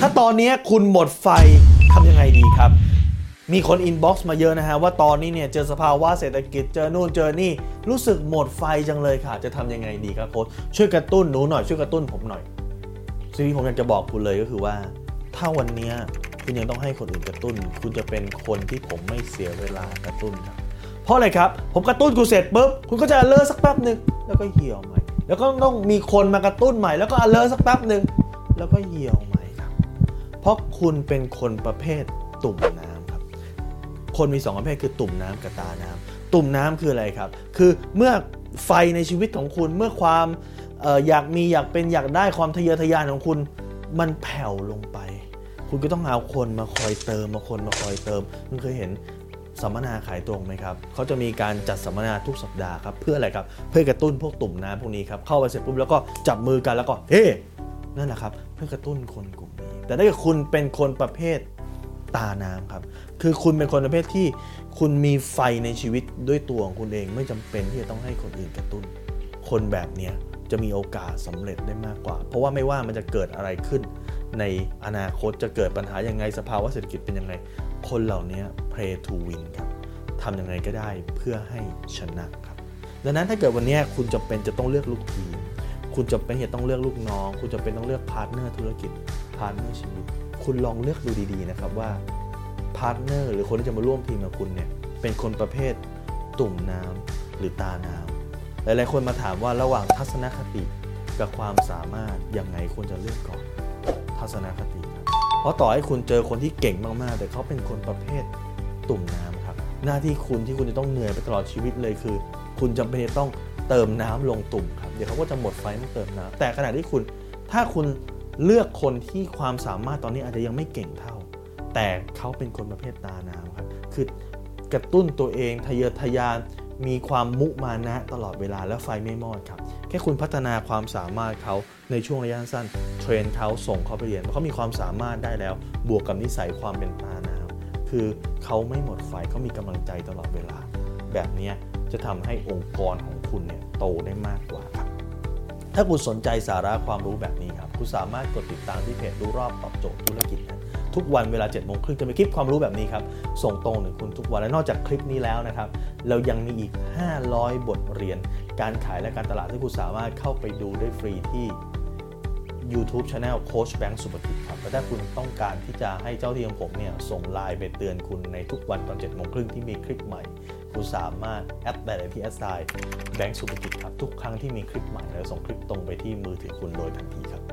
ถ้าตอนนี้คุณหมดไฟทำยังไงดีครับ มีคน inbox มาเยอะนะฮะ ว่าตอนนี้เนี่ยเจอสภาวะเศรษฐกิจเจอนู่นเจอนี่ รู้สึกหมดไฟจังเลยค่ะ จะทำยังไงดีครับโค้ชช่วยกระตุ้นหนูหน่อยช่วยกระตุ้นผมหน่อย สิ่งที่ผมอยากจะบอกคุณเลยก็คือว่า ถ้าวันนี้คุณยังต้องให้คนอื่นกระตุ้น คุณจะเป็นคนที่ผมไม่เสียเวลากระตุ้นครับเพราะอะไรครับ ผมกระตุ้นคุณเสร็จปุ๊บคุณก็จะเลอะสักแป๊บหนึ่งแล้วก็เหี่ยวใหม่ แล้วก็ต้องมีคนมากระตุ้นใหม่ แล้วก็เลอะสักแป๊บหนึ่งแล้วก็เหี่ยวใหม่ เพราะคุณเป็นคนประเภทตุ่มน้ำครับ คนมีสองประเภทคือตุ่มน้ำกับตาน้ำตุ่มน้ำคืออะไรครับ คือเมื่อไฟในชีวิตของคุณเมื่อความอออยากมีอยากเป็นอยากได้ความทะเยอทะยานของคุณมันแผ่วลงไป คุณก็ต้องเอาคนมาคอยเติมมาคนมาคอยเติมคุณเคยเห็นสัมมนาขายตรงไหมครับ เขาจะมีการจัดสัมมนาทุกสัปดาห์ครับ เพื่ออะไรครับ เพื่อกระตุ้นพวกตุ่มน้ำพวกนี้ครับ เข้าไปเสร็จปุ๊บแล้วก็จับมือกันแล้วก็ เฮ้ นั่นแหละครับเพื่อกระตุ้นคนกลุ่มนี้ แต่ถ้าเกิดคุณเป็นคนประเภทตาน้ำครับ คือคุณเป็นคนประเภทที่คุณมีไฟในชีวิตด้วยตัวของคุณเองไม่จำเป็นที่จะต้องให้คนอื่นกระตุ้น คนแบบเนี้ยจะมีโอกาสสำเร็จได้มากกว่า เพราะว่าไม่ว่ามันจะเกิดอะไรขึ้น ในอนาคตจะเกิดปัญหายังไงสภาวะเศรษฐกิจเป็นยังไง คนเหล่านี้ play to win ครับทำยังไงก็ได้เพื่อให้ชนะครับ ดังนั้นถ้าเกิดวันนี้คุณจำเป็นจะต้องเลือกลูกทีม คุณจำเป็นจะต้องเลือกลูกน้อง คุณจำเป็นต้องเลือก partner ธุรกิจ partner ชีวิต คุณลองเลือกดูดีๆนะครับว่า partner หรือคนที่จะมาร่วมทีมกับคุณเนี่ยเป็นคนประเภทตุ่มน้ำหรือตาน้ำหลายๆคนมาถามว่าระหว่างทัศนคติกับความสามารถยังไงควรจะเลือกก่อนทัศนคติครับเพราะต่อให้คุณเจอคนที่เก่งมากๆ แต่เขาเป็นคนประเภทตุ่มน้ำครับ หน้าที่คุณที่คุณจะต้องเหนื่อยไปตลอดชีวิตเลยคือ คุณจำเป็นจะต้อง เติมน้ำลงตุ่มครับเดี๋ยวเขาก็จะหมดไฟต้องเติมน้ำแต่ขณะที่คุณถ้าคุณเลือกคนที่ความสามารถตอนนี้อาจจะยังไม่เก่งเท่า แต่เขาเป็นคนประเภทตาน้ำครับ คือกระตุ้นตัวเองทะเยอทะยานมีความมุมานะตลอดเวลาแล้วไฟไม่มอดครับ แค่คุณพัฒนาความสามารถเขาในช่วงระยะสั้นเทรนเขาส่งเขาไปเรียนเขามีความสามารถได้แล้ว บวกกับนิสัยความเป็นตาน้ำคือเขาไม่หมดไฟเขามีกำลังใจตลอดเวลา แบบนี้จะทำให้องค์กรของคุณเนี่ยโตได้มากกว่าครับ ถ้าคุณสนใจสาระความรู้แบบนี้ครับ คุณสามารถกดติดตามที่เพจรู้รอบตอบโจทย์ธุรกิจนะทุกวันเวลา7จ็ดโมงครึ่งจะมีคลิปความรู้แบบนี้ครับ ส่งตรงถึงคุณทุกวันและนอกจากคลิปนี้แล้วนะครับ เรายังมีอีก 500 บทเรียน การขายและการตลาดที่คุณสามารถเข้าไปดูได้ฟรีที่ YouTube Channel โค้ชแบงค์สุภกิจครับและถ้าคุณต้องการที่จะให้เจ้าหน้าที่ของผมเนี่ยส่งไลน์ไปเตือนคุณในทุกวันตอนเจ็ดโมงครึ่งที่มีคลิปใหม่ คุณสามารถ add ได้ที่ at sign แบงค์สุภกิจครับทุกครั้งที่มีคลิปใหม่เราส่งคลิปตรงไปที่มือถือคุณโดยทันทีครับ